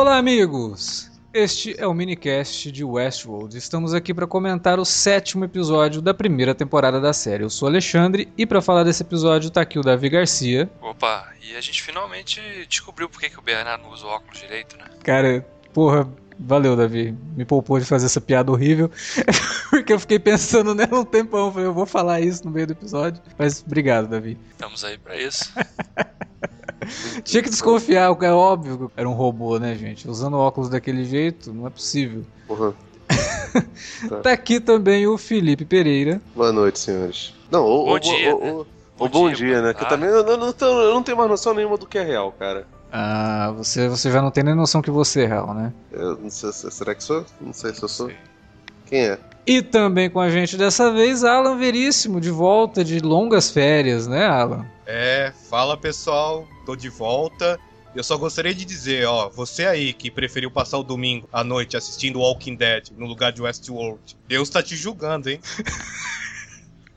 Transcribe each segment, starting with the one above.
Olá, amigos! Este é o minicast de Westworld. Estamos aqui para comentar o sétimo episódio da primeira temporada da série. Eu sou Alexandre e para falar desse episódio tá aqui o Davi Garcia. Opa, e a gente finalmente descobriu por que, que o Bernardo não usa o óculos direito, né? Cara, porra, valeu, Davi. Me poupou de fazer essa piada horrível. Porque eu fiquei pensando nela um tempão. Falei, eu vou falar isso no meio do episódio. Mas obrigado, Davi. Estamos aí para isso. Tinha que desconfiar, é óbvio que era um robô, né, gente? Usando óculos daquele jeito, não é possível. Uhum. tá aqui também o Felipe Pereira. Boa noite, senhores. Não, o, Bom o, dia, o, né? o, Bom o bom dia, dia, bom- né? Que eu também eu não, eu não tenho mais noção nenhuma do que é real, cara. Ah, você, você já não tem nem noção que você é real, né? Eu não sei, se- será que sou? Não sei se eu sou. Quem é? E também com a gente dessa vez, Alan Veríssimo, de volta de longas férias, né, Alan? É, fala pessoal, tô de volta. Eu só gostaria de dizer, ó, você aí que preferiu passar o domingo à noite assistindo Walking Dead no lugar de Westworld, Deus tá te julgando, hein?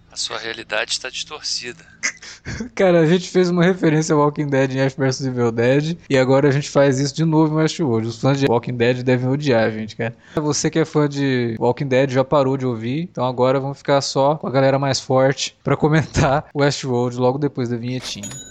A sua realidade está distorcida. Cara, a gente fez uma referência ao Walking Dead em Ash vs Evil Dead e agora a gente faz isso de novo em Westworld. Os fãs de Walking Dead devem odiar gente, cara. Você que é fã de Walking Dead já parou de ouvir, então agora vamos ficar só com a galera mais forte pra comentar Westworld logo depois da vinhetinha.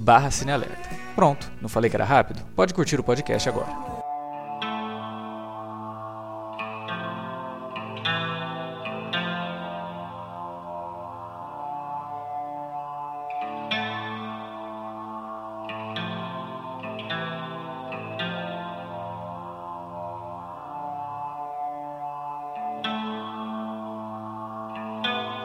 barra cinealerta. Pronto, não falei que era rápido? Pode curtir o podcast agora.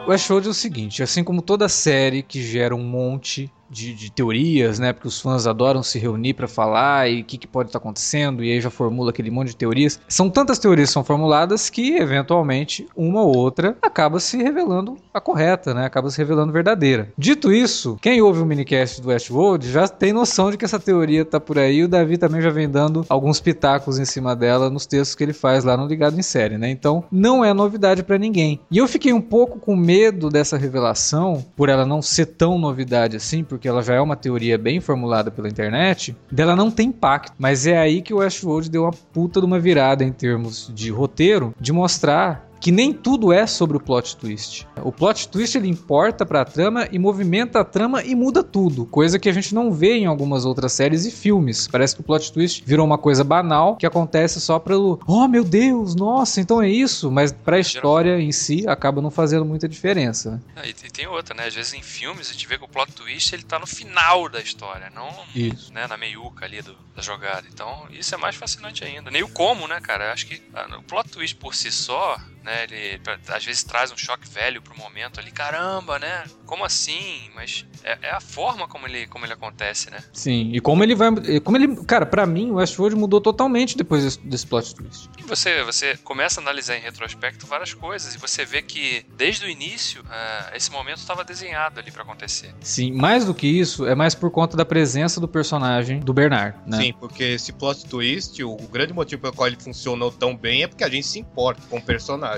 O Westworld é o seguinte, assim como toda série que gera um monte de, de teorias, né? Porque os fãs adoram se reunir pra falar e o que, que pode estar acontecendo, e aí já formula aquele monte de teorias. São tantas teorias que são formuladas que, eventualmente, uma ou outra acaba se revelando a correta, né? Acaba se revelando verdadeira. Dito isso, quem ouve o minicast do Westworld já tem noção de que essa teoria tá por aí. O Davi também já vem dando alguns pitacos em cima dela nos textos que ele faz lá no Ligado em Série, né? Então, não é novidade pra ninguém. E eu fiquei um pouco com medo dessa revelação, por ela não ser tão novidade assim, porque ela já é uma teoria bem formulada pela internet, dela não tem impacto. Mas é aí que o Westworld deu uma puta de uma virada em termos de roteiro, de mostrar que nem tudo é sobre o plot twist. O plot twist ele importa pra trama e movimenta a trama e muda tudo, coisa que a gente não vê em algumas outras séries e filmes. Parece que o plot twist virou uma coisa banal que acontece só pelo, oh meu Deus, nossa, então é isso, mas pra história em si acaba não fazendo muita diferença. né? Ah, E tem- outra, né? Às vezes em filmes a gente vê que o plot twist ele tá no final da história, não né, na meiuca ali do- da jogada. Então isso é mais fascinante ainda. Nem o como, né, cara? Eu acho que ah, o plot twist por si só, né, ele às vezes traz um choque velho pro momento ali. Caramba, né? Como assim? Mas é, é a forma como ele, como ele acontece, né? Sim, e como ele vai, como ele, cara, pra mim o Westworld mudou totalmente depois desse, desse plot twist. E você, você começa a analisar em retrospecto várias coisas e você vê que desde o início ah, esse momento estava desenhado ali pra acontecer. Sim, mais do que isso, é mais por conta da presença do personagem do Bernard, né? Sim, porque esse plot twist, o grande motivo pelo qual ele funcionou tão bem é porque a gente se importa com o personagem.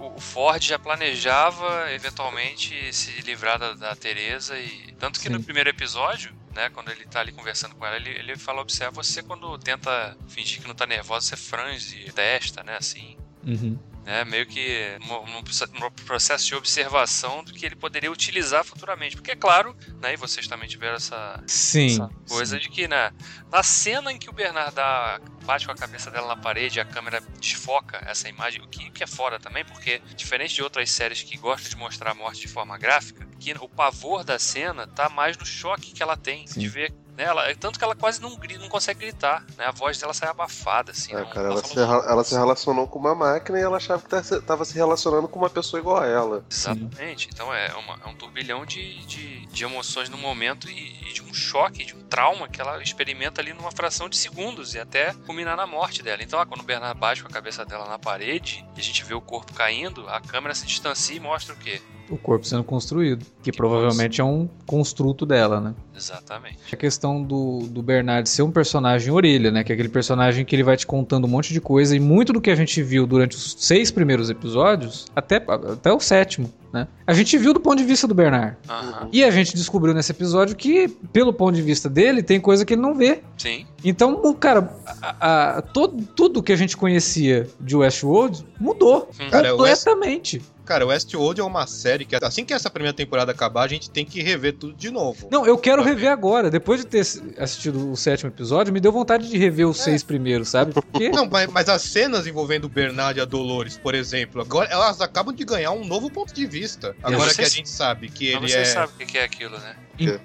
O o Ford já planejava eventualmente se livrar da, da Teresa e tanto que Sim. no primeiro episódio, né, quando ele tá ali conversando com ela, ele, ele fala observa você quando tenta fingir que não tá nervosa, você franze testa, né, assim. Uhum. Né? Meio que proce- num processo de observação do que ele poderia utilizar futuramente. Porque, é claro, né, e vocês também tiveram essa, Sim. essa coisa de que né, na cena em que o Bernard dá, bate com a cabeça dela na parede e a câmera desfoca essa imagem, o que, que é fora também, porque diferente de outras séries que gostam de mostrar a morte de forma gráfica, que o pavor da cena tá mais no choque que ela tem Sim. de ver Né? Ela, tanto que ela quase não, grita, não consegue gritar, né? A voz dela sai abafada, assim. É, não- cara, não ela fala se, ela se relacionou com uma máquina e ela achava que tá- tava se relacionando com uma pessoa igual a ela. Exatamente. Então é, uma- é um turbilhão de, de, de emoções no momento e, e de um choque, de um trauma que ela experimenta ali numa fração de segundos e até culminar na morte dela. Então, ah, quando o Bernard bate com a cabeça dela na parede e a gente vê o corpo caindo, a câmera se distancia e mostra o quê? O corpo sendo construído, que Que provavelmente é um construto dela, né? Exatamente. A questão do, do Bernard ser um personagem orelha, né? Que é aquele personagem que ele vai te contando um monte de coisa e muito do que a gente viu durante os seis primeiros episódios, até, até o sétimo, né? A gente viu do ponto de vista do Bernard. Aham. E a gente descobriu nesse episódio que, pelo ponto de vista dele, tem coisa que ele não vê. Sim. Então, o cara, a- a- todo, tudo que a gente conhecia de Westworld mudou Hum. Cara, o West- completamente. Cara, Westworld é uma série que assim que essa primeira temporada acabar, a gente tem que rever tudo de novo. Não, eu quero rever agora. Depois de ter assistido o sétimo episódio, me deu vontade de rever os seis primeiros, sabe? Porque Não, mas, mas as cenas envolvendo o Bernard e a Dolores, por exemplo, agora elas acabam de ganhar um novo ponto de vista. Agora que a gente sabe que Mas ele você é. sabe o que é aquilo, né?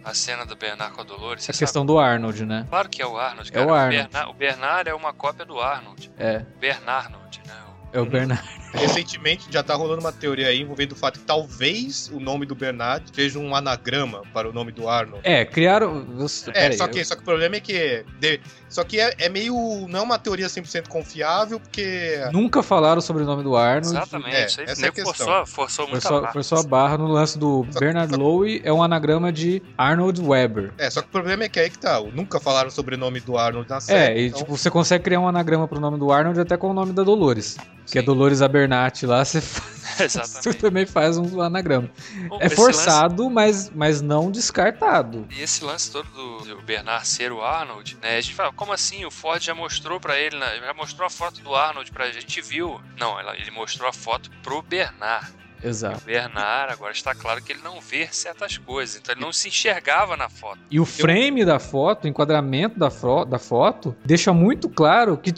A cena do Bernard com a Dolores. a Você questão do Arnold, né? sabe? Claro que é o Arnold, É cara. o Arnold. Bernard, o Bernard é uma cópia do Arnold. É, Bernard, né? é o Bernard. Recentemente já tá rolando uma teoria aí envolvendo o fato que talvez o nome do Bernard seja um anagrama para o nome do Arnold. É, criaram. É, só que, só que o problema é que. de- só que é, é meio. Não é uma teoria 100% confiável, porque. Nunca falaram sobre o nome do Arnold. Exatamente. É, isso aí essa é a questão. forçou, forçou Foi muito barra. foi só a barra no lance do Só- Bernard só- Lowe, é um anagrama de Arnold Weber. É, só que o problema é que aí que tá. Nunca falaram sobre o nome do Arnold na É, série. e então- tipo, você consegue criar um anagrama pro nome do Arnold até com o nome da Dolores. Que é Sim. Dolores Abernathy lá, você, Exatamente. também faz um anagrama. Bom, É forçado, mas, mas não descartado. E esse lance todo do, do Bernard ser o Arnold, né? A gente fala, como assim? O Ford já mostrou pra ele, né? já mostrou a foto do Arnold pra gente, a gente viu. Não, ela- ele mostrou a foto pro Bernard. E Exato. o Bernard, agora está claro que ele não vê certas coisas, então ele não se enxergava na foto. E o frame da foto, o enquadramento da, da foto, deixa muito claro que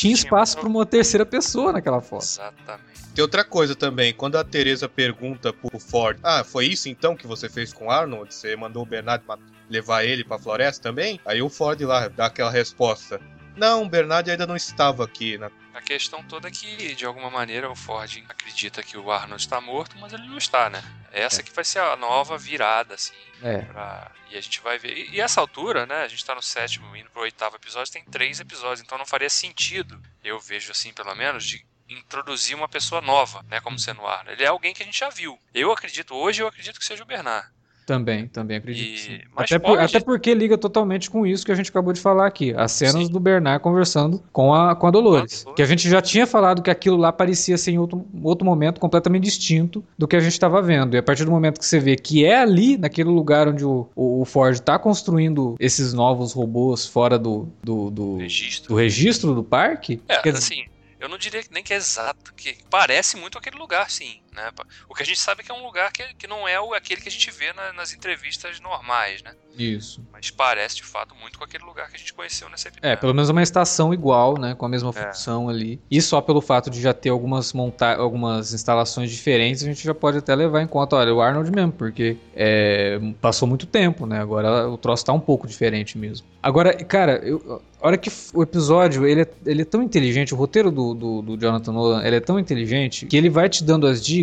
tinha espaço para uma terceira pessoa naquela foto. Exatamente. Tem outra coisa também, quando a Teresa pergunta pro Ford, ah, foi isso então que você fez com o Arnold? Você mandou o Bernard levar ele pra floresta também? Aí o Ford lá dá aquela resposta. Não, o Bernard ainda não estava aqui. né?" A questão toda é que, de alguma maneira, o Ford acredita que o Arnold está morto, mas ele não está, né? Essa que vai ser a nova virada, assim. É. pra- E a gente vai ver. E, e essa altura, né? A gente tá no sétimo, indo pro oitavo episódio, tem três episódios, então não faria sentido, eu vejo assim, pelo menos, de introduzir uma pessoa nova, né? Como sendo o Arnold. Ele é alguém que a gente já viu. Eu acredito, hoje eu acredito que seja o Bernard. Também, também acredito. E- sim. Até, por- até porque liga totalmente com isso que a gente acabou de falar aqui. As cenas do Bernard conversando com a, com a Dolores. Com a Dolores. Que a gente já tinha falado que aquilo lá parecia ser em outro, outro momento completamente distinto do que a gente estava vendo. E a partir do momento que você vê que é ali, naquele lugar onde o, o, o Ford está construindo esses novos robôs fora do, do, do, Registro. do registro do parque. É, quer dizer, assim, eu não diria nem que é exato, que parece muito aquele lugar, sim. Né? O que a gente sabe é que é um lugar que, que não é o, aquele que a gente vê na- nas entrevistas normais, né? Isso. Mas parece de fato muito com aquele lugar que a gente conheceu nesse episódio. É, pelo menos uma estação igual, né? Com a mesma É. função ali. E só pelo fato de já ter algumas, monta algumas instalações diferentes, a gente já pode até levar em conta, olha, o Arnold mesmo, porque é, passou muito tempo, né? Agora o troço tá um pouco diferente mesmo. Agora, cara, eu, a hora que o episódio, ele é, ele é tão inteligente, o roteiro do, do, do Jonathan Nolan, ele é tão inteligente, que ele vai te dando as dicas.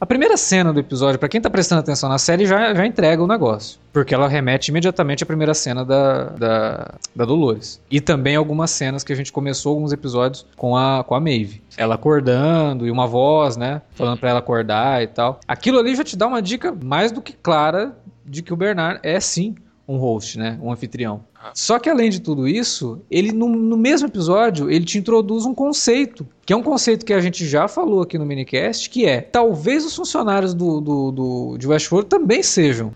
A primeira cena do episódio, pra quem tá prestando atenção na série, já, já entrega o negócio. Porque ela remete imediatamente à primeira cena da, da, da Dolores. E também algumas cenas que a gente começou alguns episódios com a, com a Maeve. Ela acordando e uma voz, né? Falando pra ela acordar e tal. Aquilo ali já te dá uma dica mais do que clara de que o Bernard é sim um host, né? Um anfitrião. Só que além de tudo isso, ele no, no mesmo episódio, ele te introduz um conceito, que é um conceito que a gente já falou aqui no minicast, que é, talvez os funcionários do, do, do- de Westworld também sejam.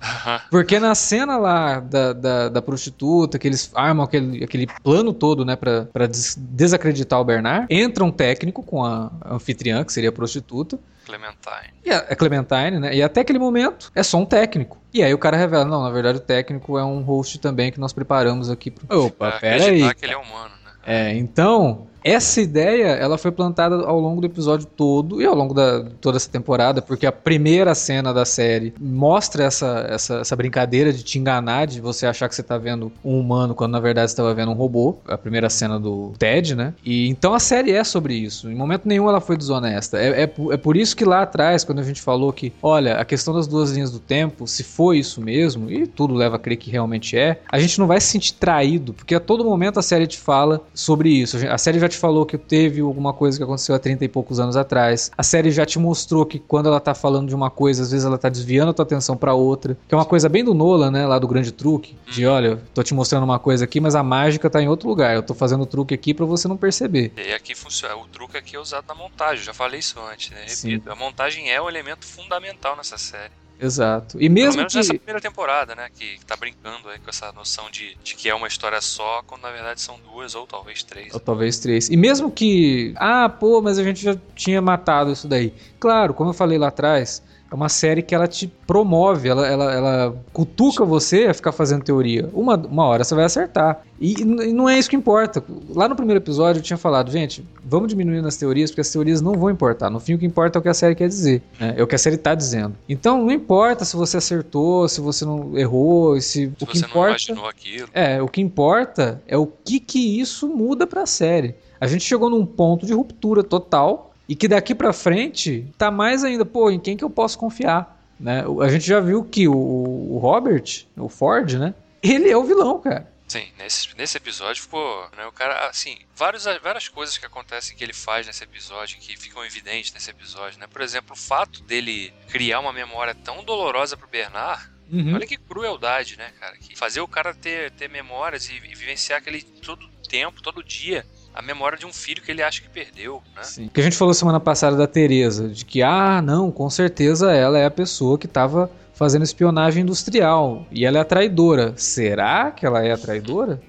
Porque na cena lá da, da, da prostituta, que eles armam aquele, aquele plano todo, né, pra, pra des- desacreditar o Bernard, entra um técnico com a anfitriã, que seria a prostituta, Clementine. e a, a Clementine, né? E até aquele momento é só um técnico. E aí o cara revela, não, na verdade o técnico é um host também que nós preparamos aqui pro. Opa, pera aí. que ele é humano, né? É, então, Essa ideia, ela foi plantada ao longo do episódio todo e ao longo da toda essa temporada, porque a primeira cena da série mostra essa, essa, essa brincadeira de te enganar, de você achar que você tá vendo um humano quando na verdade você tava vendo um robô. A primeira cena do Ted, né? E então a série é sobre isso. Em momento nenhum ela foi desonesta. É, é, é por isso que lá atrás, quando a gente falou que, olha, a questão das duas linhas do tempo, se foi isso mesmo, e tudo leva a crer que realmente é, a gente não vai se sentir traído, porque a todo momento a série te fala sobre isso. A série já te falou que teve alguma coisa que aconteceu há 30 e poucos anos atrás. A série já te mostrou que quando ela tá falando de uma coisa, às vezes ela tá desviando a tua atenção para outra. Que é uma coisa bem do Nolan, né? Lá do grande truque. De olha, tô te mostrando uma coisa aqui, mas a mágica tá em outro lugar. Eu tô fazendo o truque aqui para você não perceber. E aqui funciona. O truque aqui é usado na montagem. Já falei isso antes, né? Repito, Sim. a montagem é o elemento fundamental nessa série. Exato. E mesmo Pelo menos que... nessa primeira temporada, né? Que tá brincando aí com essa noção de, de que é uma história só, quando na verdade são duas ou talvez três. Ou talvez três. E mesmo que. Ah, pô, mas a gente já tinha matado isso daí. Claro, como eu falei lá atrás, é uma série que ela te promove, ela, ela, ela cutuca você a ficar fazendo teoria. Uma, uma hora você vai acertar. E, e, não é isso que importa. Lá no primeiro episódio eu tinha falado, gente, vamos diminuir nas teorias, porque as teorias não vão importar. No fim, o que importa é o que a série quer dizer. Né? É o que a série está dizendo. Então, não importa se você acertou, se você não errou, se, se o que você importa. Não imaginou aquilo. É, o que importa é o que, que isso muda para a série. A gente chegou num ponto de ruptura total e que daqui para frente tá mais ainda, pô, em quem que eu posso confiar? Né? A gente já viu que o, o Robert, o Ford, né? Ele é o vilão, cara. Sim, nesse, nesse episódio ficou, né, o cara, assim, várias, várias coisas que acontecem que ele faz nesse episódio, que ficam evidentes nesse episódio, né? Por exemplo, o fato dele criar uma memória tão dolorosa pro Bernard, uhum. olha que crueldade, né, cara? Que fazer o cara ter, ter memórias e, e vivenciar aquele todo tempo, todo dia, a memória de um filho que ele acha que perdeu, né? Sim. Que a gente falou semana passada da Teresa, de que ah, não, com certeza ela é a pessoa que estava fazendo espionagem industrial e ela é a traidora. Será que ela é a traidora?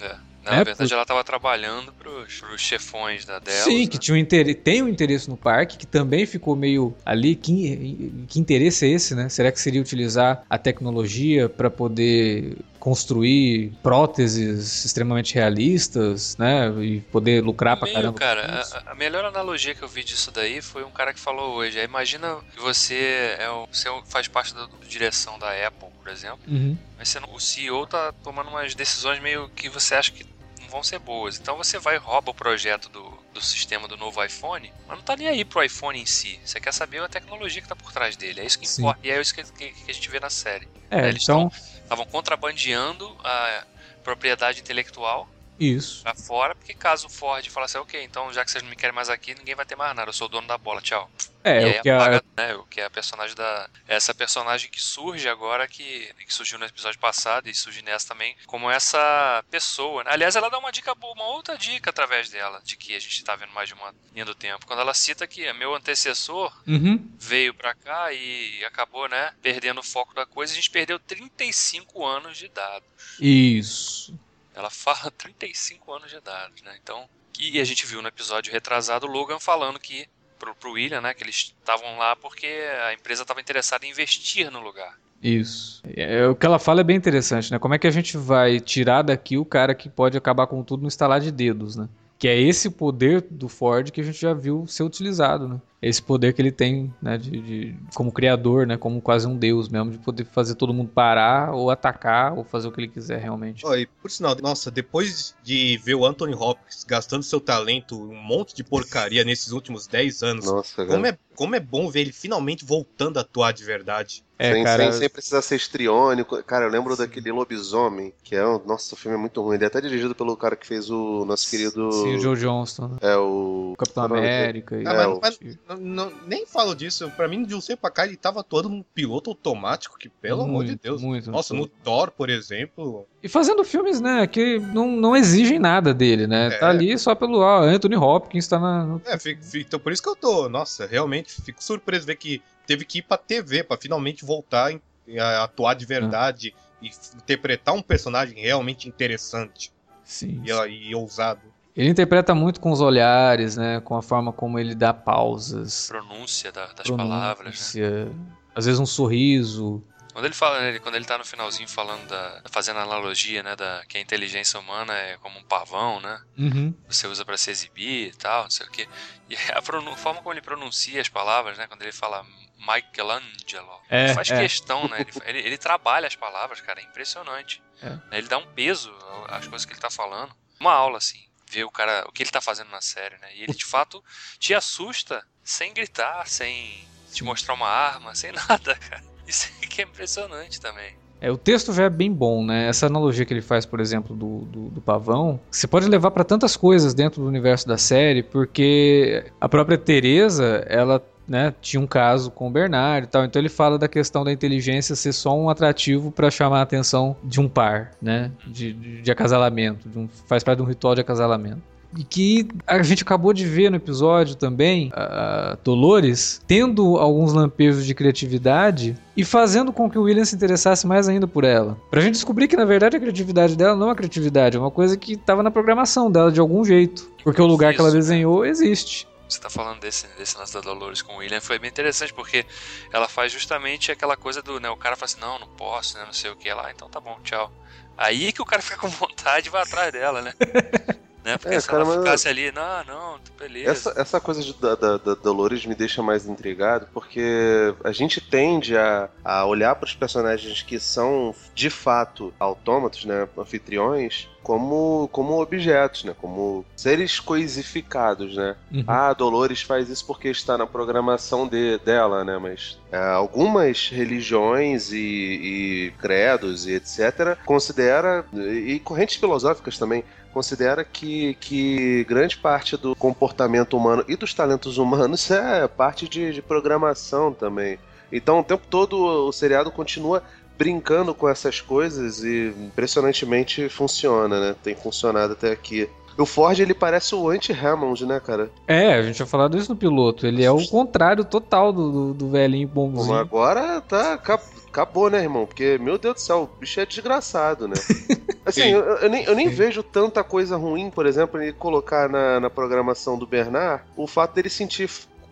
É. Na é, verdade, por... ela estava trabalhando para os chefões da dela. Sim, né? que tinha um interesse, tem um interesse no parque, que também ficou meio ali. Que, que interesse é esse, né? Será que seria utilizar a tecnologia para poder construir próteses extremamente realistas, né? E poder lucrar pra caramba. Cara, a, a, melhor analogia que eu vi disso daí foi um cara que falou hoje. Imagina que você é o, você faz parte da, direção da Apple, por exemplo. Uhum. Mas você, o CEO tá tomando umas decisões meio que você acha que não vão ser boas. Então você vai e rouba o projeto do, do sistema do novo iPhone, mas não tá nem aí pro iPhone em si. Você quer saber a tecnologia que tá por trás dele. É isso que Sim. importa. E é isso que, que, que, a gente vê na série. É, Eles então... estavam contrabandeando a propriedade intelectual isso. Pra fora, porque caso o Ford falasse, ok, então já que vocês não me querem mais aqui, ninguém vai ter mais nada, eu sou o dono da bola, tchau. É, e o que apaga, a... né, o que é a personagem da. Essa personagem que surge agora, que, que surgiu no episódio passado e surge nessa também, como essa pessoa. Né? Aliás, ela dá uma dica boa, uma outra dica através dela, de que a gente tá vendo mais de uma linha do tempo. Quando ela cita que meu antecessor uhum. veio pra cá e acabou, né, perdendo o foco da coisa, a gente perdeu 35 anos de dados. Isso. Ela fala 35 anos de idade, né? Então, e a gente viu no episódio retrasado o Logan falando que pro, pro William, né, que eles estavam lá porque a empresa estava interessada em investir no lugar. Isso. É, o que ela fala é bem interessante, né? Como é que a gente vai tirar daqui o cara que pode acabar com tudo no estalar de dedos, né? Que é esse poder do Ford que a gente já viu ser utilizado, né? Esse poder que ele tem, né, de, de, como criador, né, como quase um deus mesmo, de poder fazer todo mundo parar ou atacar ou fazer o que ele quiser realmente. Oh, e por sinal, nossa, depois de ver o Anthony Hopkins gastando seu talento um monte de porcaria nesses últimos 10 anos, nossa, como, é, como é bom ver ele finalmente voltando a atuar de verdade. É, sem, cara... sem, sem, precisar ser estriônico. Cara, eu lembro Sim. daquele Lobisomem, que é um. Nossa, o filme é muito ruim. Ele é até dirigido pelo cara que fez o nosso querido. Sim, o Joe Johnston. Né? É o. Capitão América. E... Ah, é, mas, o... não, nem falo disso. Pra mim, de um tempo pra cá, ele tava atuando num piloto automático, que pelo muito, amor de Deus. Muito, Nossa, muito. no Thor, por exemplo. E fazendo filmes, né, que não, não exigem nada dele, né? É. Tá ali só pelo Anthony Hopkins, tá na. No... É, fico, fico, então por isso que eu tô. Nossa, realmente fico surpreso ver que teve que ir pra TV pra finalmente voltar a atuar de verdade e interpretar um personagem realmente interessante. Sim. E, e ousado. Ele interpreta muito com os olhares, né? Com a forma como ele dá pausas. Pronúncia da, das Pronúncia, palavras. Né? Às vezes um sorriso. Quando ele fala, ele, quando ele tá no finalzinho falando da. fazendo analogia, né? Da, que a inteligência humana é como um pavão, né? Uhum. Você usa pra se exibir e tal, não sei o quê. E a, pronun- a forma como ele pronuncia as palavras, né? Quando ele fala Michelangelo. É, ele faz é. questão, né? Ele, ele, ele trabalha as palavras, cara, é impressionante. É. Ele dá um peso às coisas que ele tá falando. Uma aula, assim. Ver o cara, o que ele tá fazendo na série, né? E ele de fato te assusta sem gritar, sem te mostrar uma arma, sem nada, cara. Isso que é impressionante também. É, o texto já é bem bom, né? Essa analogia que ele faz, por exemplo, do, do, do pavão, você pode levar para tantas coisas dentro do universo da série, porque a própria Teresa, ela né, tinha um caso com o Bernardo e tal, então ele fala da questão da inteligência ser só um atrativo para chamar a atenção de um par, né? De, de, de acasalamento, de um, faz parte de um ritual de acasalamento. E que a gente acabou de ver no episódio também, a Dolores tendo alguns lampejos de criatividade e fazendo com que o William se interessasse mais ainda por ela. Pra gente descobrir que na verdade a criatividade dela não é uma criatividade, é uma coisa que estava na programação dela de algum jeito. Porque o lugar que ela né? desenhou existe. Você tá falando desse, desse lance da Dolores com o William, foi bem interessante, porque ela faz justamente aquela coisa do, né, o cara fala assim, não, não posso, né, não sei o que lá, então tá bom, tchau. Aí que o cara fica com vontade e vai atrás dela, né? né? Porque É, se cara, ela mas- ficasse ali, não, não, beleza. Essa, essa coisa de- da, da, da Dolores me deixa mais intrigado, porque a gente tende a, a olhar para os personagens que são de fato autômatos, né, anfitriões, como, como objetos, né, como seres coisificados, né. Uhum. Ah, Dolores faz isso porque está na programação de, dela, né? Mas é, algumas religiões e, e credos e etc. considera e correntes filosóficas também considera que, que grande parte do comportamento humano e dos talentos humanos é parte de, de programação também. Então o tempo todo o seriado continua brincando com essas coisas e impressionantemente funciona, né? Tem funcionado até aqui. O Ford, ele parece o anti-Hammond, né, cara? É, a gente tinha falado isso no piloto. Ele é o contrário total do, do, do velhinho bonzinho. agora tá. ca- Acabou, né, irmão? Porque, meu Deus do céu, o bicho é desgraçado, né? Assim, Sim. eu, eu nem, eu nem vejo tanta coisa ruim, por exemplo, ele colocar na, na programação do Bernard o fato dele sentir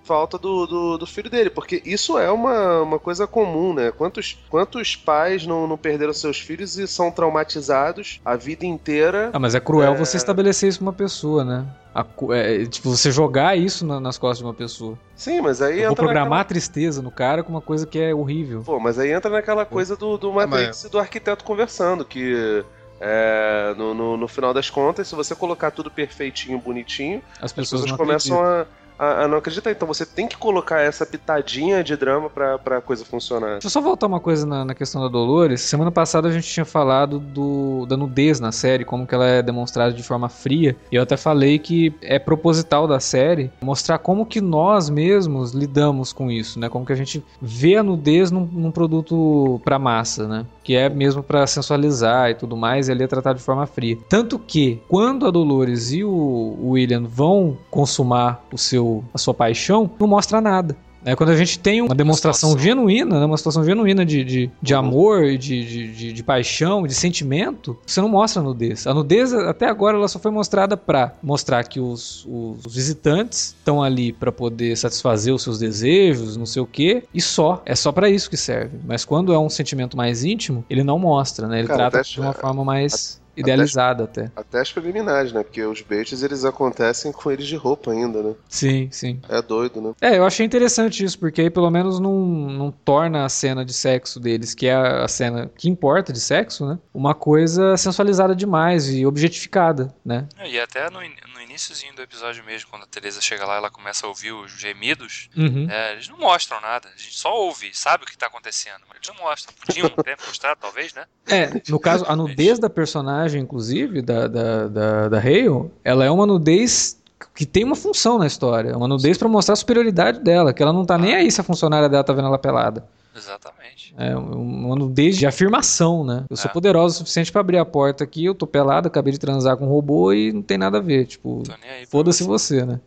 falta do, do, do filho dele, porque isso é uma, uma coisa comum, né? Quantos, quantos pais não, não perderam seus filhos e são traumatizados a vida inteira? Ah, mas é cruel É. você estabelecer isso pra uma pessoa, né? A cu- é, tipo, você jogar isso na- nas costas de uma pessoa. Sim, mas aí Eu vou entra programar naquela... a tristeza no cara com uma coisa que é horrível. Pô, mas aí entra naquela coisa do, do Matrix e do arquiteto conversando, que é, no, no, no final das contas, se você colocar tudo perfeitinho, bonitinho, As as pessoas, pessoas não começam acreditam. A, a, a não acreditar. Então você tem que colocar essa pitadinha de drama pra, pra coisa funcionar. Deixa eu só voltar uma coisa na, na questão da Dolores. Semana passada a gente tinha falado do, da nudez na série, como que ela é demonstrada de forma fria. E eu até falei que é proposital da série mostrar como que nós mesmos lidamos com isso, né? Como que a gente vê a nudez num, num produto pra massa, né? Que é mesmo pra sensualizar e tudo mais, e ali é tratado de forma fria. Tanto que, quando a Dolores e o William vão consumar o seu, a sua paixão, não mostra nada. É quando a gente tem uma demonstração genuína, né, uma situação genuína de, de, de amor, e de, de, de, de paixão, de sentimento, você não mostra a nudez. A nudez, até agora, ela só foi mostrada pra mostrar que os, os visitantes estão ali pra poder satisfazer os seus desejos, não sei o quê, e só. É só pra isso que serve. Mas quando é um sentimento mais íntimo, ele não mostra, né? Ele Cara, trata de uma forma mais idealizada até. Até as preliminares, né? Porque os baits eles acontecem com eles de roupa ainda, né? Sim, sim. É doido, né? É, eu achei interessante isso, porque aí pelo menos não, não torna a cena de sexo deles, que é a cena que importa de sexo, né? Uma coisa sensualizada demais e objetificada, né? É, E até no, in- no iníciozinho do episódio mesmo, quando a Teresa chega lá ela começa a ouvir os gemidos, Uhum. é, eles não mostram nada. A gente só ouve, sabe o que tá acontecendo. mas Eles não mostram. Podiam até mostrar, talvez, né? É, no caso, a nudez da personagem, inclusive, da, da, da, da Hale, ela é uma nudez que tem uma função na história. Uma nudez pra mostrar a superioridade dela, que ela não tá nem aí se a funcionária dela tá vendo ela pelada. Exatamente. É uma nudez de afirmação, né? Eu sou É. poderosa o suficiente pra abrir a porta aqui, eu tô pelado, acabei de transar com um robô e não tem nada a ver. Tipo, foda-se você. você, né?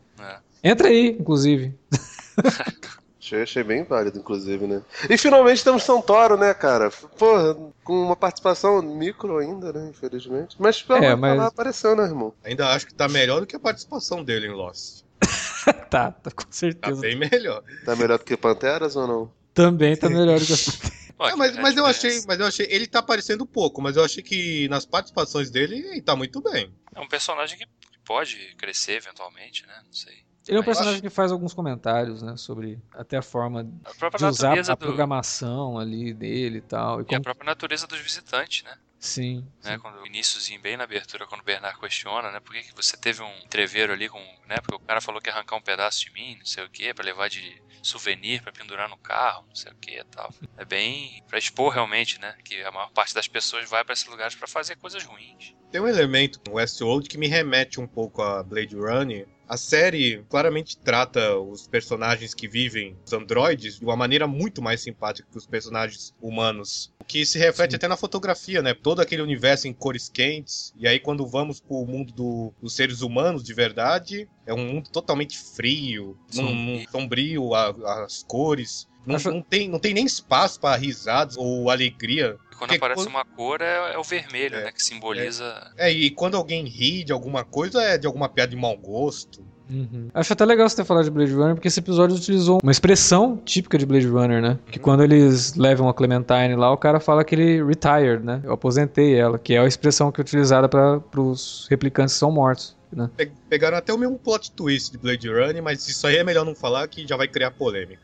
É. Entra aí, inclusive. Achei, achei bem válido, inclusive, né? E finalmente temos Santoro, né, cara? Porra, com uma participação micro ainda, né? Infelizmente. Mas pelo É, menos mas- ela apareceu, né, irmão? Ainda acho que tá melhor do que a participação dele em Lost. tá, tá com Tá certeza. bem melhor. Tá melhor do que Panteras ou não? Também tá melhor do que a Pô, É, mas, mas eu achei, mas eu achei, ele tá aparecendo pouco, mas eu achei que nas participações dele ele tá muito bem. É um personagem que pode crescer eventualmente, né? Não sei. Ele é um Mas- personagem que faz alguns comentários, né? Sobre até a forma A de usar a do. programação ali dele e tal. E E a como... própria natureza dos visitantes, né? Sim. né? Quando o iníciozinho, bem na abertura, quando o Bernard questiona, né? Por que, que você teve um entreveiro ali com. né? Porque o cara falou que ia arrancar um pedaço de mim, não sei o que, pra levar de souvenir, pra pendurar no carro, não sei o que e tal. É bem. pra expor realmente, né? Que a maior parte das pessoas vai pra esses lugares pra fazer coisas ruins. Tem um elemento no Westworld que me remete um pouco a Blade Runner. A série claramente trata os personagens que vivem, os androides, de uma maneira muito mais simpática que os personagens humanos. O que se reflete Sim. até na fotografia, né? Todo aquele universo em cores quentes. E aí, quando vamos pro mundo do- dos seres humanos de verdade, é um mundo totalmente frio, num- num sombrio, a- as cores. Não, Acho- não tem, não tem nem espaço para risadas ou alegria. E quando Porque aparece quando- uma cor é, é o vermelho, É. né? Que simboliza. É, e quando alguém ri de alguma coisa, é de alguma piada de mau gosto. Uhum. Acho até legal você ter falado de Blade Runner, porque esse episódio utilizou uma expressão típica de Blade Runner, né? Que Uhum. quando eles levam a Clementine lá, o cara fala que ele retired, né? Eu aposentei ela, que é a expressão que é utilizada para os replicantes que são mortos, né? Pe- Pegaram até o mesmo plot twist de Blade Runner, mas isso aí é melhor não falar que já vai criar polêmica.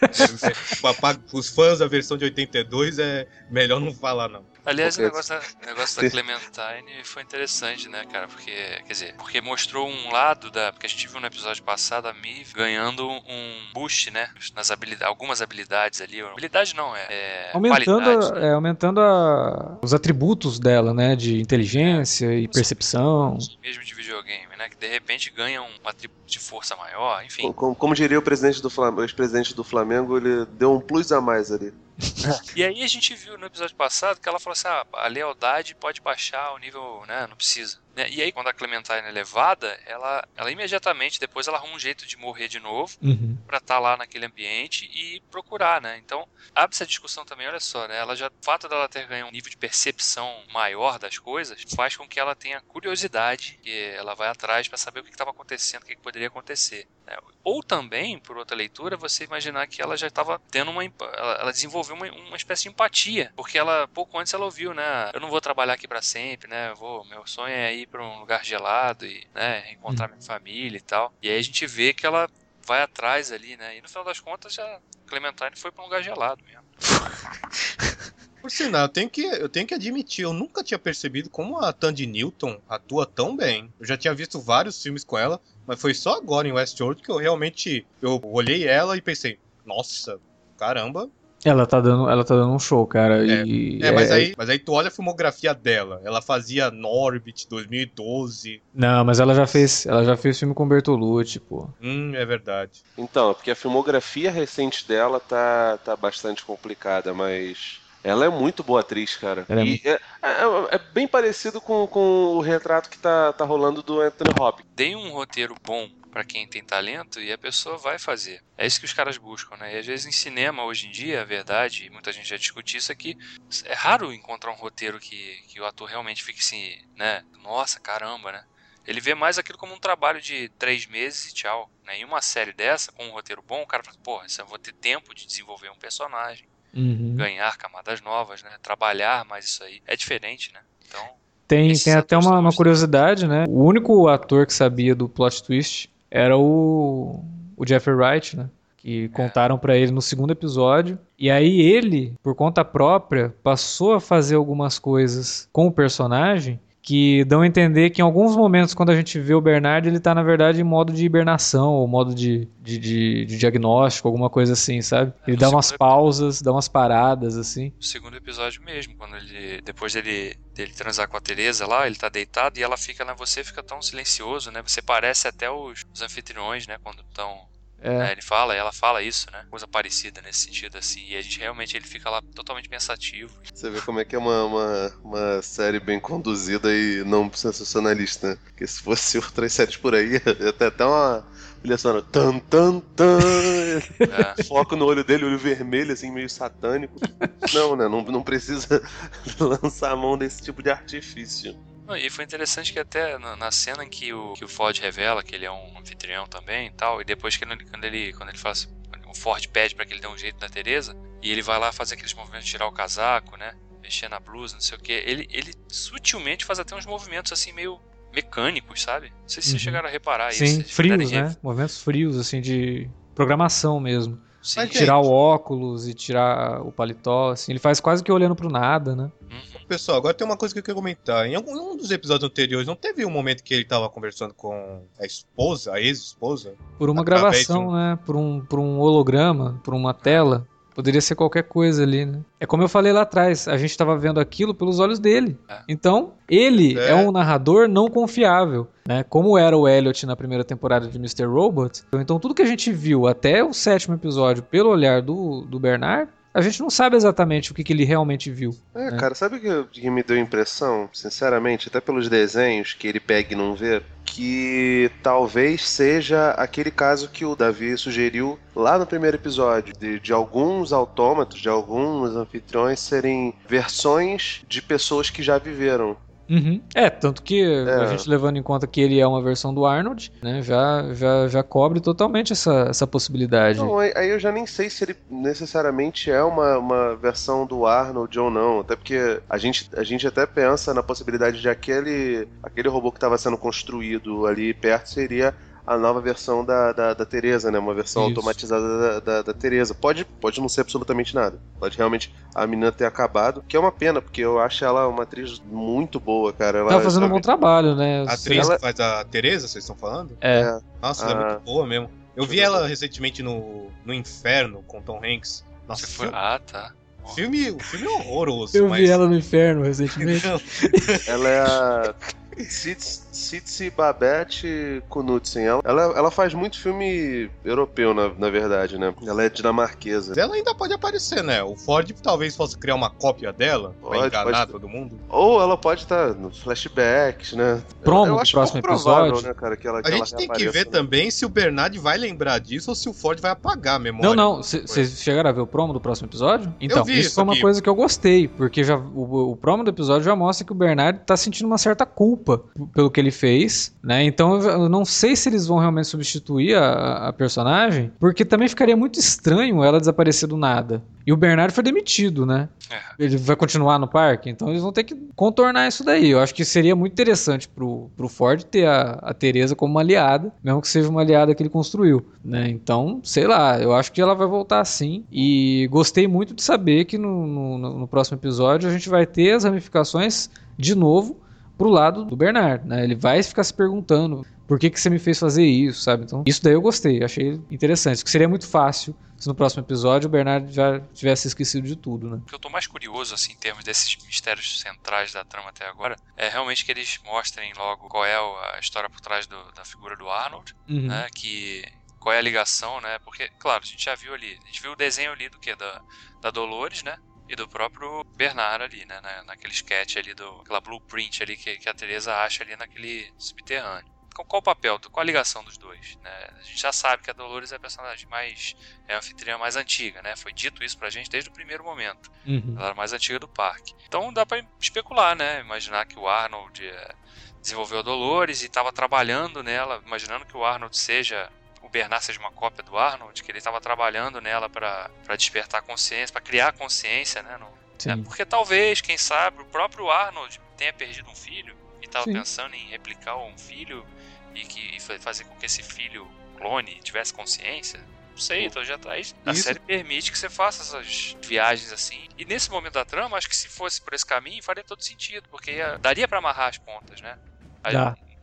Os fãs da versão de 82 é melhor não falar, não. Aliás, o negócio, da, negócio da Clementine foi interessante, né, cara? Porque, quer dizer, porque mostrou um lado da. Porque a gente viu no episódio passado a Miv ganhando um boost, né? Nas habilidades, algumas habilidades ali. Habilidade não, é. é Aumentando, qualidade, a- né? é, aumentando a- os atributos dela, né? De inteligência e percepção. Mesmo de videogame, game né? Que de repente ganha um atributo de força maior, enfim. Como, como diria o presidente do Flamengo, o ex-presidente do Flamengo, ele deu um plus a mais ali. E aí a gente viu no episódio passado que ela falou assim: ah, a lealdade pode baixar o nível, né? Não precisa. Né? E aí, quando a Clementine é levada, ela, ela imediatamente depois ela arruma um jeito de morrer de novo Uhum. pra estar lá naquele ambiente e procurar, né? Então, abre essa discussão também, olha só, né? Ela já, o fato dela ter ganho um nível de percepção maior das coisas faz com que ela tenha curiosidade, que ela vai atrás pra saber o que estava acontecendo, o que, que poderia acontecer. né? Ou também, por outra leitura, você imaginar que ela já estava tendo uma. Ela, ela desenvolveu uma, uma espécie de empatia, porque ela, pouco antes, ela ouviu, né? Eu não vou trabalhar aqui pra sempre, né? Eu vou, meu sonho é ir pra um lugar gelado e, né, encontrar minha família e tal. E aí a gente vê que ela vai atrás ali, né? E no final das contas, já Clementine foi pra um lugar gelado mesmo. Por sinal, eu tenho, que, eu tenho que admitir, eu nunca tinha percebido como a Tandy Newton atua tão bem. Eu já tinha visto vários filmes com ela, mas foi só agora em Westworld que eu realmente eu olhei ela e pensei, nossa, caramba. Ela tá dando, ela tá dando um show, cara. E É, mas, aí, mas aí tu olha a filmografia dela. Ela fazia Norbit 2012. Não, mas ela já fez, ela já fez filme com Bertolucci, pô. Hum, é verdade. Então, é porque a filmografia recente dela tá, tá bastante complicada, mas ela é muito boa atriz, cara. É e é, é- é bem parecido com, com o retrato que tá, tá rolando do Anthony Hopkins. Dei um roteiro bom pra quem tem talento e a pessoa vai fazer. É isso que os caras buscam, né? E às vezes em cinema, hoje em dia, a verdade, e muita gente já discute isso aqui, é raro encontrar um roteiro que, que o ator realmente fique assim, né? Nossa, caramba, né? Ele vê mais aquilo como um trabalho de três meses e tchau. Né? Em uma série dessa, com um roteiro bom, o cara fala, porra, isso eu vou ter tempo de desenvolver um personagem, Uhum. ganhar camadas novas, né? Trabalhar mais isso aí. É diferente, né? Então, Tem, tem até uma, uma curiosidade, né? O único ator que sabia do plot twist era o, o Jeffrey Wright, né? Que contaram pra ele no segundo episódio. E aí ele, por conta própria, passou a fazer algumas coisas com o personagem que dão a entender que em alguns momentos, quando a gente vê o Bernard, ele tá, na verdade, em modo de hibernação, ou modo de, de, de- de diagnóstico, alguma coisa assim, sabe? Ele no dá umas pausas, dá umas paradas, assim. no segundo episódio mesmo, quando ele. Depois dele, dele transar com a Teresa lá, ele tá deitado e ela fica, né? Você fica tão silencioso, né? Você parece até os, os anfitriões, né? Quando estão. É. ele fala, ela fala isso, né? Coisa parecida nesse sentido, assim. E a gente realmente ele fica lá totalmente pensativo. Você vê como é que é uma, uma, uma série bem conduzida e não sensacionalista, né? Porque se fosse outras séries por aí, ia ter até uma trilha sonora. Tan, tan, tan. É. Foco no olho dele, olho vermelho, assim, meio satânico. Não, né? Não, não precisa lançar a mão desse tipo de artifício. E foi interessante que até na, na cena em que o, que o Ford revela que ele é um anfitrião também e tal, e depois que ele, quando ele quando ele assim, o Ford pede pra que ele dê um jeito na Teresa, e ele vai lá fazer aqueles movimentos, tirar o casaco, né? Mexer na blusa, não sei o que. Ele, ele sutilmente faz até uns movimentos assim meio mecânicos, sabe? Não sei se Uhum. vocês chegaram a reparar Sim, isso. vocês frios, né? Movimentos frios, assim, de programação mesmo. Sim. Tirar o óculos e tirar o paletó, assim. Ele faz quase que olhando pro nada, né? Uhum. Pessoal, agora tem uma coisa que eu quero comentar. Em algum um dos episódios anteriores, não teve um momento que ele tava conversando com a esposa, a ex-esposa? Por uma gravação, um- né? Por um, por um holograma, por uma tela. Poderia ser qualquer coisa ali, né? É como eu falei lá atrás, a gente tava vendo aquilo pelos olhos dele. É. Então, ele é. É. um narrador não confiável, né? Como era o Elliot na primeira temporada de Mr. Robot. Então, tudo que a gente viu até o sétimo episódio pelo olhar do, do Bernard, a gente não sabe exatamente o que, que ele realmente viu. É, É. cara, sabe o que, que me deu a impressão, sinceramente, até pelos desenhos que ele pega e não vê, que talvez seja aquele caso que o Davi sugeriu lá no primeiro episódio, de, de alguns autômatos, de alguns anfitriões serem versões de pessoas que já viveram. Uhum. É, tanto que a É. gente levando em conta que ele é uma versão do Arnold, né? Já, já, já cobre totalmente essa, essa possibilidade. Não, aí aí eu já nem sei se ele necessariamente é uma, uma versão do Arnold ou não. Até porque a gente, a gente até pensa na possibilidade de aquele, aquele robô que estava sendo construído ali perto seria a nova versão da, da, da Teresa, né? Uma versão Isso. automatizada da, da, da Teresa. Pode, pode não ser absolutamente nada. Pode realmente a menina ter acabado. Que é uma pena, porque eu acho ela uma atriz muito boa, cara. Ela, Tá fazendo um bom trabalho, né? A atriz Ela- que faz a Tereza, vocês estão falando? É. É. Nossa, ela é Ah. muito boa mesmo. Eu vi ela recentemente no, no Inferno com Tom Hanks. Nossa, Você foi... Ah, tá. filme, o filme é horroroso. Eu mas... vi ela no inferno recentemente. Ela é a Tsitsi Babette Knudsen. Ela, ela, ela faz muito filme europeu, na, na verdade, né? Ela é dinamarquesa. Ela ainda pode aparecer, né? O Ford talvez fosse criar uma cópia dela pra Pode, enganar pode. todo mundo. Ou ela pode estar no flashbacks, né? Promo eu do acho próximo provável, episódio. né, cara, que ela, que A ela gente tem que ver né? também se o Bernard vai lembrar disso ou se o Ford vai apagar a memória. Não, não. Vocês chegaram a ver o promo do próximo episódio? Então, isso isso foi uma aqui. coisa que eu gostei, porque já o, o promo do episódio já mostra que o Bernard tá sentindo uma certa culpa p- pelo que ele fez, né? Então eu- não sei se eles vão realmente substituir a, a personagem, porque também ficaria muito estranho ela desaparecer do nada. E o Bernard foi demitido, né? É. Ele vai continuar no parque, então eles vão ter que contornar isso daí. Eu acho que seria muito interessante pro, pro Ford ter a, a Teresa como uma aliada, mesmo que seja uma aliada que ele construiu, né? Então, sei lá, eu acho que ela vai voltar sim. E gostei muito de saber que no, no- no próximo episódio a gente vai ter as ramificações de novo pro lado do Bernard, né? Ele vai ficar se perguntando por que, que você me fez fazer isso, sabe? Então, isso daí eu gostei, achei interessante. Que seria muito fácil se no próximo episódio o Bernard já tivesse esquecido de tudo, né? O que eu tô mais curioso, assim, em termos desses mistérios centrais da trama até agora, é realmente que eles mostrem logo qual é a história por trás do- da figura do Arnold, Uhum. né? Que qual é a ligação, né? Porque, claro, a gente já viu ali, a gente viu o desenho ali do que da, da Dolores, né? E do próprio Bernard ali, né? Na, naquele sketch ali do aquela blueprint ali que, que a Teresa acha ali naquele subterrâneo. Qual, qual o papel, qual a ligação dos dois? Né? A gente já sabe que a Dolores é a personagem mais. é a anfitriã mais antiga, né? Foi dito isso pra gente desde o primeiro momento. Uhum. Ela era mais antiga do parque. Então dá pra especular, né? Imaginar que o Arnold eh, desenvolveu a Dolores e estava trabalhando nela, imaginando que o Arnold seja Bernard seja uma cópia do Arnold, que ele estava trabalhando nela para despertar consciência, para criar consciência, né? no- Sim. é, porque talvez, quem sabe, o próprio Arnold tenha perdido um filho e estava pensando em replicar um filho e que e fa- fazer com que esse filho clone tivesse consciência. Não sei, então já traz. A Isso- série permite que você faça essas viagens assim. E nesse momento da trama, acho que se fosse por esse caminho, faria todo sentido, porque ia- daria pra amarrar as pontas, né? Aí.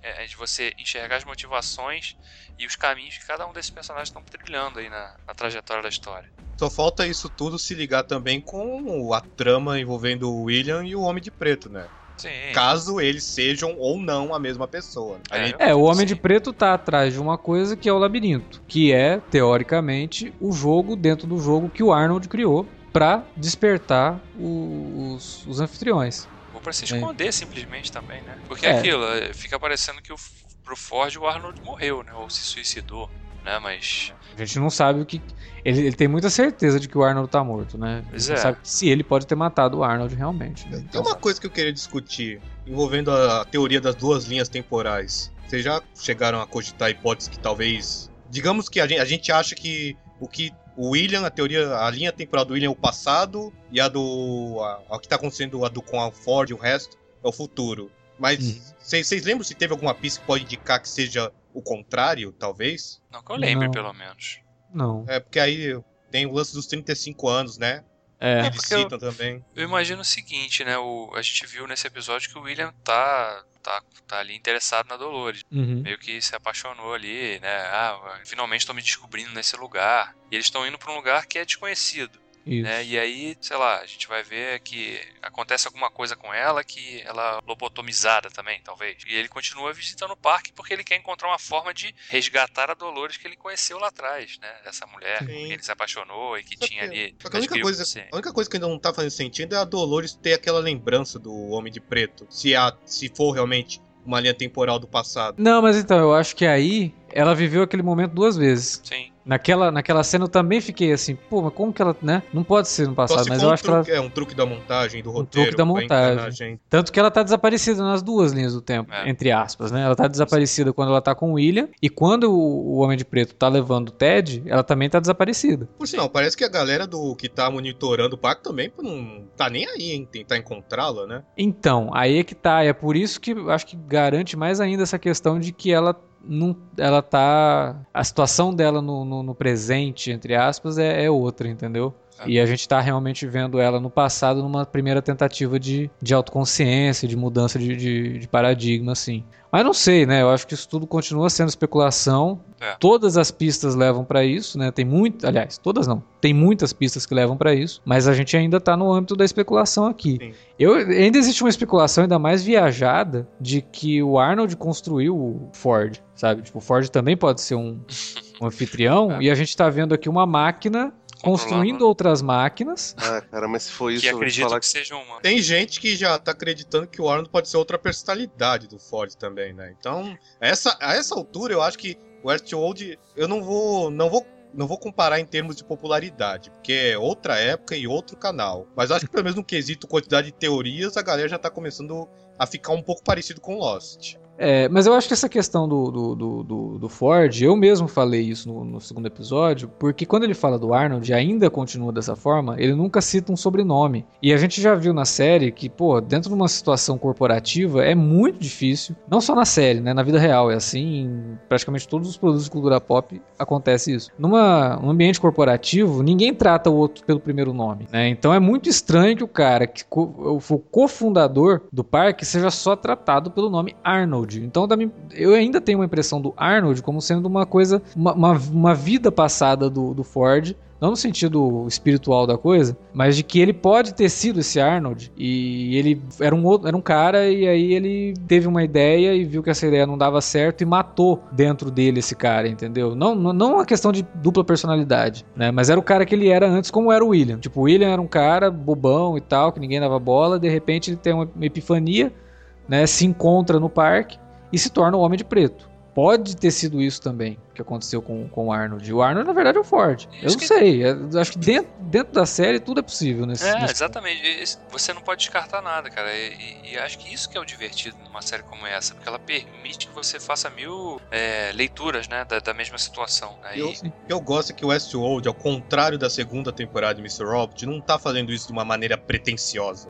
É, de você enxergar as motivações e os caminhos que cada um desses personagens estão trilhando aí na, na trajetória da história. Só falta isso tudo se ligar também com a trama envolvendo o William e o Homem de Preto, né? Sim. Caso eles sejam ou não a mesma pessoa. É, gente- É, o Homem Sim. de Preto tá atrás de uma coisa que é o labirinto, que é, teoricamente, o jogo dentro do jogo que o Arnold criou pra despertar o- os, os anfitriões. Ou pra se É. esconder simplesmente também, né? Porque É. é aquilo, é, fica parecendo que o, pro Ford o Arnold morreu, né? Ou se suicidou, né? Mas. A gente não sabe o que. Ele, ele tem muita certeza de que o Arnold tá morto, né? Pois é. sabe se ele pode ter matado o Arnold realmente. né? Tem uma coisa que eu queria discutir envolvendo a teoria das duas linhas temporais. Vocês já chegaram a cogitar a hipótese que talvez. Digamos que a gente, a gente acha que o que o William, a teoria, a linha temporal do William é o passado e a do. A, a que tá acontecendo a do, com a Ford e o resto é o futuro. Mas vocês Uhum. lembram se teve alguma pista que pode indicar que seja o contrário, talvez? Não que eu lembre, Não. pelo menos. Não. É, porque aí tem o lance dos 35 anos, né? É. Eles porque eu- citam também. Eu imagino o seguinte, né? O, a gente viu nesse episódio que o William tá, tá, tá ali interessado na Dolores. Uhum. Meio que se apaixonou ali, né? Ah, finalmente estou me descobrindo nesse lugar. E eles estão indo para um lugar que é desconhecido. Isso. né? E aí, sei lá, a gente vai ver que acontece alguma coisa com ela que ela é lobotomizada também, talvez. E ele continua visitando o parque porque ele quer encontrar uma forma de resgatar a Dolores que ele conheceu lá atrás, né? Essa mulher Sim. quem ele se apaixonou e que Só tinha que- ali. Que a única, coisa, a única coisa que ainda não tá fazendo sentido é a Dolores ter aquela lembrança do Homem de Preto. Se, a, se for realmente uma linha temporal do passado. Não, mas então, eu acho que aí ela viveu aquele momento duas vezes. Sim. Naquela, naquela cena eu também fiquei assim, pô, mas como que ela, né? Não pode ser no passado, se mas for eu um acho que ela. truque, é um truque da montagem, do Um roteiro. truque da montagem. Tanto que ela tá desaparecida nas duas linhas do tempo, É. entre aspas, né? Ela tá desaparecida quando ela tá com o William, e quando o, o Homem de Preto tá levando o Ted, ela também tá desaparecida. Por sinal, parece que a galera do que tá monitorando o parque também não tá nem aí em tentar encontrá-la, né? Então, aí é que tá. É por isso que eu acho que garante mais ainda essa questão de que ela não. Ela tá. A situação dela no, no- no presente, entre aspas, é, é outra, entendeu? É. E a gente tá realmente vendo ela no passado numa primeira tentativa de, de autoconsciência, de mudança de, de, de paradigma, assim. Mas não sei, né? Eu acho que isso tudo continua sendo especulação. É. Todas as pistas levam pra isso, né? Tem muito, aliás, todas não. Tem muitas pistas que levam pra isso, mas a gente ainda tá no âmbito da especulação aqui. Sim. Eu, ainda existe uma especulação ainda mais viajada de que o Arnold construiu o Ford, sabe? Tipo, o Ford também pode ser um, um anfitrião É. e a gente tá vendo aqui uma máquina construindo outras máquinas. Ah, cara, mas se for isso, Que eu vou te acredito falar que seja uma. Tem gente que já tá acreditando que o Arnold pode ser outra personalidade do Ford também, né? Então, essa, a essa altura, eu acho que o Westworld, eu não vou, não vou, não vou comparar em termos de popularidade, porque é outra época e outro canal. Mas acho que pelo menos no quesito quantidade de teorias, a galera já tá começando a ficar um pouco parecido com Lost. É, mas eu acho que essa questão do, do, do, do- Ford, eu mesmo falei isso no, no segundo episódio, porque quando ele fala do Arnold e ainda continua dessa forma, ele nunca cita um sobrenome. E a gente já viu na série que, pô, dentro de uma situação corporativa é muito difícil, não só na série, né, na vida real, é assim, em praticamente todos os produtos de cultura pop acontece isso. Num ambiente corporativo, ninguém trata o outro pelo primeiro nome, né? Então é muito estranho que o cara que co- o cofundador do parque seja só tratado pelo nome Arnold. Então da mi- eu ainda tenho uma impressão do Arnold como sendo uma coisa, uma, uma, uma vida passada do, do Ford. Não no sentido espiritual da coisa, mas de que ele pode ter sido esse Arnold e ele era um outro, era um cara e aí ele teve uma ideia e viu que essa ideia não dava certo e matou dentro dele esse cara, entendeu? Não, não uma questão de dupla personalidade, né? Mas era o cara que ele era antes, como era o William. Tipo, o William era um cara bobão e tal, que ninguém dava bola, de repente ele tem uma epifania, né? Se encontra no parque e se torna o Homem de Preto. Pode ter sido isso também que aconteceu com, com o Arnold. O Arnold, na verdade, é o Ford. Eu Isso não que- sei. é- acho que dentro, dentro da série tudo é possível nesse, É, nesse exatamente. Esse- Você não pode descartar nada, cara. E, e- e acho que isso que é o divertido numa série como essa, porque ela permite que você faça mil é, leituras, né, da, da mesma situação. Aí, Eu- O que eu gosto é que o Westworld, ao contrário da segunda temporada de Mr. Robot, não tá fazendo isso de uma maneira pretensiosa,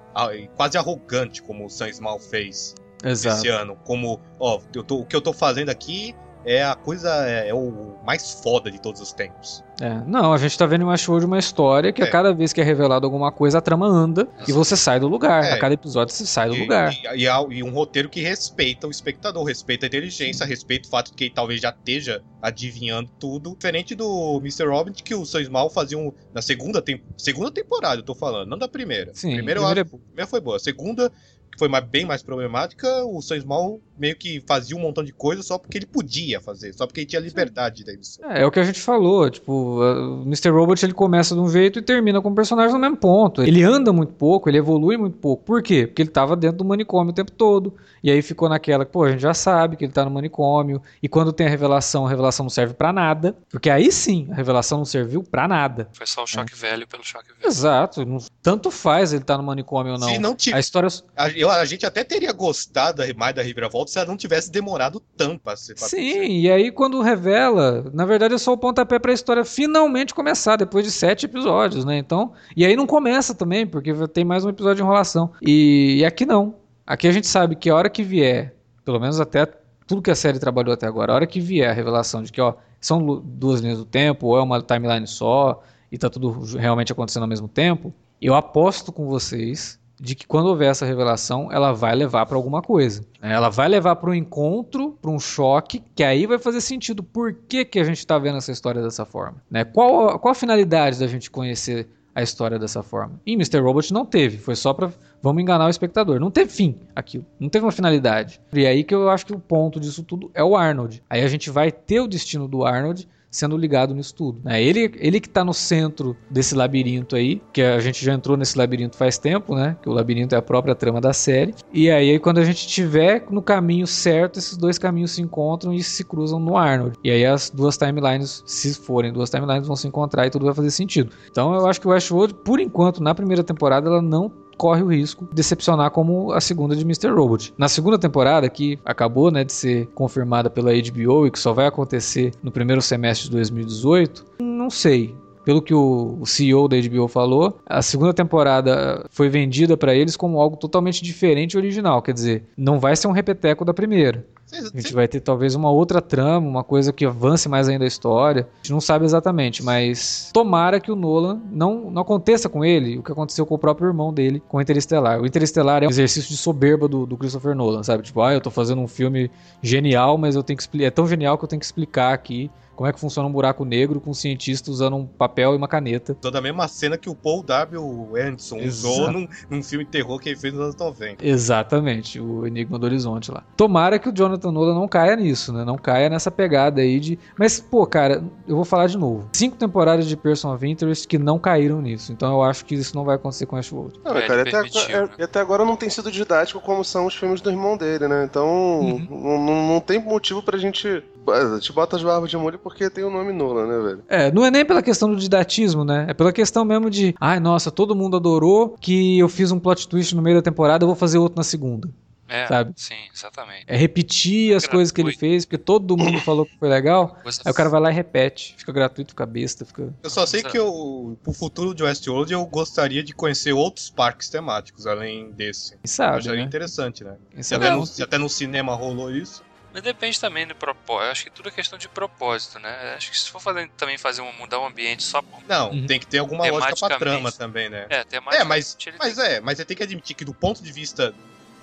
quase arrogante, como o Sam Small fez Exato. esse ano. Como, ó, eu tô- o que eu tô fazendo aqui é a coisa, é, é o mais foda de todos os tempos. É, não, a gente tá vendo em Westworld uma história que É. a cada vez que é revelado alguma coisa, a trama anda e você sai do lugar. É. A cada episódio você sai do E, lugar. e- e e um roteiro que respeita o espectador, respeita a inteligência, respeita o fato de que ele talvez já esteja adivinhando tudo. Diferente do Mr. Robin, que o Sam Small fazia um, na segunda, segunda temporada, eu tô falando, não da primeira. Sim, primeira, eu primeiro acho- a primeira foi boa. A segunda, foi mais- bem mais problemática, o Small meio que fazia um montão de coisa só porque ele podia fazer, só porque ele tinha liberdade da emissão. É, é o que a gente falou, tipo, o Mr. Robot ele começa de um jeito e termina com o personagem no mesmo ponto. Ele anda muito pouco, ele evolui muito pouco. Por quê? Porque ele tava dentro do manicômio o tempo todo. E aí ficou naquela, pô, a gente já sabe que ele tá no manicômio. E quando tem a revelação, a revelação não serve pra nada. Porque aí sim, a revelação não serviu pra nada. foi só o choque velho pelo choque velho. Exato, tanto faz ele tá no manicômio ou não. Se não A tiver, história a- eu, a gente até teria gostado mais da Reviravolta se ela não tivesse demorado tanto pra ser. Pra Sim, acontecer. e aí quando revela, na verdade é só o pontapé pra história finalmente começar, depois de sete episódios, né? Então, e aí não começa também, porque tem mais um episódio de enrolação. E, e aqui não. Aqui a gente sabe que a hora que vier, pelo menos até tudo que a série trabalhou até agora, a hora que vier a revelação de que, ó, são duas linhas do tempo, ou é uma timeline só, e tá tudo realmente acontecendo ao mesmo tempo, eu aposto com vocês de que quando houver essa revelação, ela vai levar pra alguma coisa. né? Ela vai levar para um encontro, para um choque, que aí vai fazer sentido. Por que, que a gente tá vendo essa história dessa forma? Né? Qual, qual a finalidade da gente conhecer a história dessa forma? Em Mr. Robot não teve, foi só pra vamos enganar o espectador. Não teve fim aquilo, não teve uma finalidade. E é aí que eu acho que o ponto disso tudo é o Arnold. Aí a gente vai ter o destino do Arnold sendo ligado nisso tudo. né? Ele, ele que tá no centro desse labirinto aí, que a gente já entrou nesse labirinto faz tempo, né? Que o labirinto é a própria trama da série. E aí, quando a gente tiver no caminho certo, esses dois caminhos se encontram e se cruzam no Arnold. E aí as duas timelines, se forem duas timelines, vão se encontrar e tudo vai fazer sentido. Então eu acho que o Westworld, por enquanto, na primeira temporada, ela não corre o risco de decepcionar como a segunda de Mr. Robot. Na segunda temporada, que acabou né, de ser confirmada pela HBO e que só vai acontecer no primeiro semestre de 2018, não sei. Pelo que o CEO da HBO falou, a segunda temporada foi vendida para eles como algo totalmente diferente e original. Quer dizer, não vai ser um repeteco da primeira. A gente vai ter talvez uma outra trama, uma coisa que avance mais ainda a história. A gente não sabe exatamente, mas tomara que o Nolan não, não aconteça com ele o que aconteceu com o próprio irmão dele, com o Interestelar. O Interestelar é um exercício de soberba do, do Christopher Nolan, sabe? Tipo, ah, eu tô fazendo um filme genial, mas eu tenho que explicar. É tão genial que eu tenho que explicar aqui como é que funciona um buraco negro com um cientista usando um papel e uma caneta. Toda a mesma cena que o Paul W. Anderson usou Exato. num, num filme de terror que ele fez nos anos 90. Exatamente, o Enigma do Horizonte lá. Tomara que o Jonathan Nolan não caia nisso, né? Não caia nessa pegada aí de. Mas, pô, cara, eu vou falar de novo. Cinco temporadas de Person of Interest que não caíram nisso. Então eu acho que isso não vai acontecer com Westworld. Não, É, cara, até, agora- né? e até agora não tem sido didático como são os filmes do irmão dele, né? Então Uhum. não, não- não tem motivo pra gente. A gente bota as barbas de molho porque tem o nome Nolan, né, velho? É, não é nem pela questão do didatismo, né? É pela questão mesmo de, ai, nossa, todo mundo adorou que eu fiz um plot twist no meio da temporada, eu vou fazer outro na segunda. É, Sabe? sim, exatamente. É repetir as Gratuito. coisas que ele fez, porque todo mundo falou que foi legal. Aí o cara vai lá e repete. Fica gratuito, fica besta, fica. Eu só sei que eu, pro futuro de Westworld, eu gostaria de conhecer outros parques temáticos além desse. Quem Eu sabe, acharia né? interessante, né? Se sabe até, no, se até no cinema rolou isso. Mas depende também do propósito. Eu acho que tudo é questão de propósito, né? Acho que se for fazer, também fazer um, mudar o ambiente só por. Não, Uhum. tem que ter alguma lógica pra trama também, né? É. É, mas, mas tem- é, mas você tem que admitir que do ponto de vista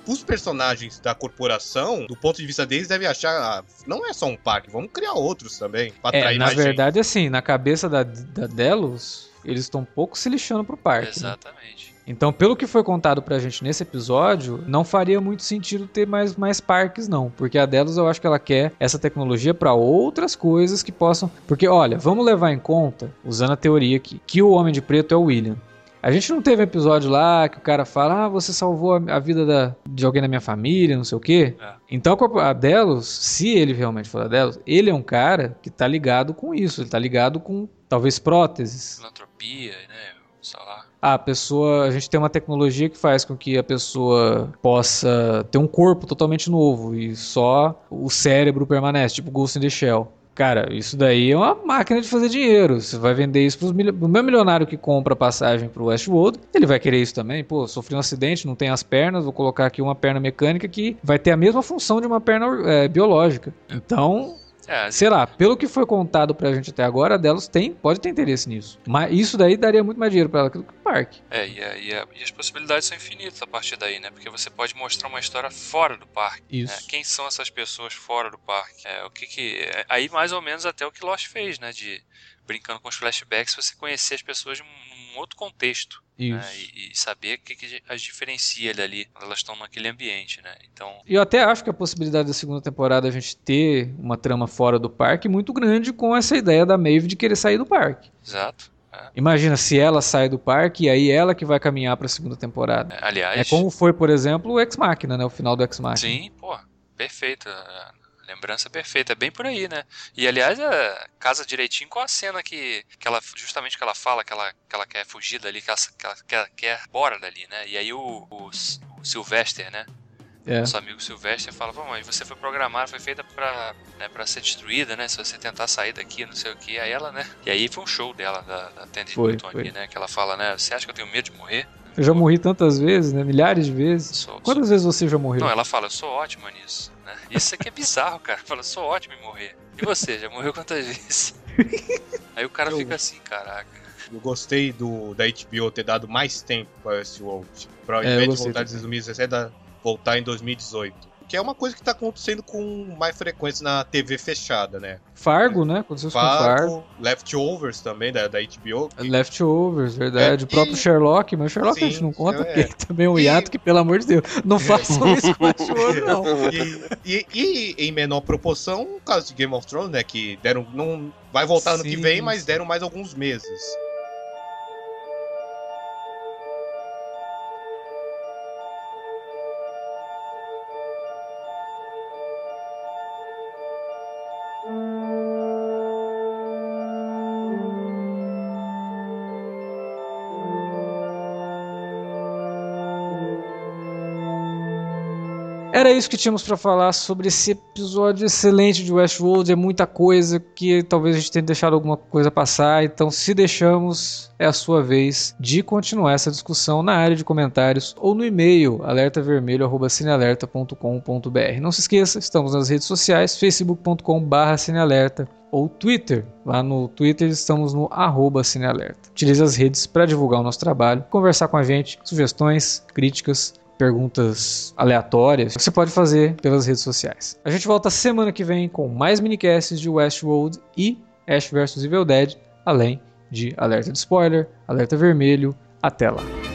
os personagens da corporação, do ponto de vista deles, devem achar, ah, não é só um parque, vamos criar outros também, pra É, atrair na mais gente. verdade, assim, na cabeça da, da Delos, eles estão um pouco se lixando pro parque. né? Então, pelo que foi contado pra gente nesse episódio, não faria muito sentido ter mais, mais parques, não. Porque a Delos, eu acho que ela quer essa tecnologia pra outras coisas que possam. Porque, olha, vamos levar em conta, usando a teoria aqui, que o Homem de Preto é o William. A gente não teve um episódio lá que o cara fala, ah, você salvou a, a vida da- de alguém da minha família, não sei o quê. É. Então, a Delos, se ele realmente for a Delos, ele é um cara que tá ligado com isso, ele tá ligado com talvez próteses. Filantropia, né? Sei lá. A pessoa, a gente tem uma tecnologia que faz com que a pessoa possa ter um corpo totalmente novo e só o cérebro permanece, tipo Ghost in the Shell. Cara, isso daí é uma máquina de fazer dinheiro. Você vai vender isso mil... o meu milionário que compra passagem pro Westworld, ele vai querer isso também. Pô, sofri um acidente, não tem as pernas, vou colocar aqui uma perna mecânica que vai ter a mesma função de uma perna é, biológica. Então, É, sei lá, pelo que foi contado pra gente até agora, a Delos tem, pode ter interesse nisso. Mas isso daí daria muito mais dinheiro pra ela que o parque. É, e, a- e a- e as possibilidades são infinitas a partir daí, né? Porque você pode mostrar uma história fora do parque. Isso. né? Quem são essas pessoas fora do parque? É, o que que... é, aí mais ou menos até o que Lost fez, né? De brincando com os flashbacks, você conhecer as pessoas de um, um outro contexto. Isso. né? E, e saber o que, que as diferencia dali quando elas estão naquele ambiente, né? Então, E eu até acho que a possibilidade da segunda temporada a gente ter uma trama fora do parque é muito grande com essa ideia da Maeve de querer sair do parque. exato. É. Imagina se ela sai do parque e aí ela que vai caminhar pra segunda temporada. É, Aliás, É como foi, por exemplo, o Ex Machina, né? O final do Ex Machina. Sim, pô, perfeito. Lembrança perfeita, é bem por aí, né? E aliás, é, casa direitinho com a cena que, que ela, justamente que ela fala que ela, que ela quer fugir dali, que ela, que ela quer, quer ir embora dali, né? E aí o, o, Sylvester, né? É. Nosso amigo Sylvester fala, pô, mas você foi programada, foi feita pra, né, pra ser destruída, né? Se você tentar sair daqui, não sei o que. Aí ela, né? E aí foi um show dela, da, da Tandy Foi, Newton foi. ali, né? Que ela fala, né? Você acha que eu tenho medo de morrer? Eu já morri tantas vezes, né? Milhares de vezes. Sou- Quantas vezes você já morreu? Não, ela fala, eu sou ótima nisso. Isso aqui é bizarro, cara. Fala, eu sou ótimo em morrer. E você, já morreu quantas vezes? Aí o cara Eu- fica assim, caraca. Eu gostei do, da HBO ter dado mais tempo pra Westworld. Pra, ao É, invés de gostei voltar em também. 2017, da- voltar em 2018. Que é uma coisa que tá acontecendo com mais frequência na TV fechada, né? Fargo, né? Aconteceu isso com Fargo. Fargo, Leftovers também, da, da HBO. Leftovers, verdade. É, o próprio e- Sherlock, mas o Sherlock a Sim, gente não conta, é. porque também é um E- hiato que, pelo amor de Deus, não façam isso com o Westworld, não. E, e- e em menor proporção, o caso de Game of Thrones, né? Que deram. Não, vai voltar ano que Sim, vem, mas sim. deram mais alguns meses. Era isso que tínhamos pra falar sobre esse episódio excelente de Westworld. É muita coisa que talvez a gente tenha deixado alguma coisa passar. Então, se deixamos, é a sua vez de continuar essa discussão na área de comentários ou no e-mail alertavermelho@cinealerta.com.br. Não se esqueça, estamos nas redes sociais, facebook.com/cinealerta ou Twitter. Lá no Twitter estamos no arroba Cinealerta. Utilize as redes para divulgar o nosso trabalho, conversar com a gente, sugestões, críticas, perguntas aleatórias, você pode fazer pelas redes sociais. A gente volta semana que vem com mais minicasts de Westworld e Ash vs Evil Dead, além de alerta de spoiler, alerta vermelho. Até lá.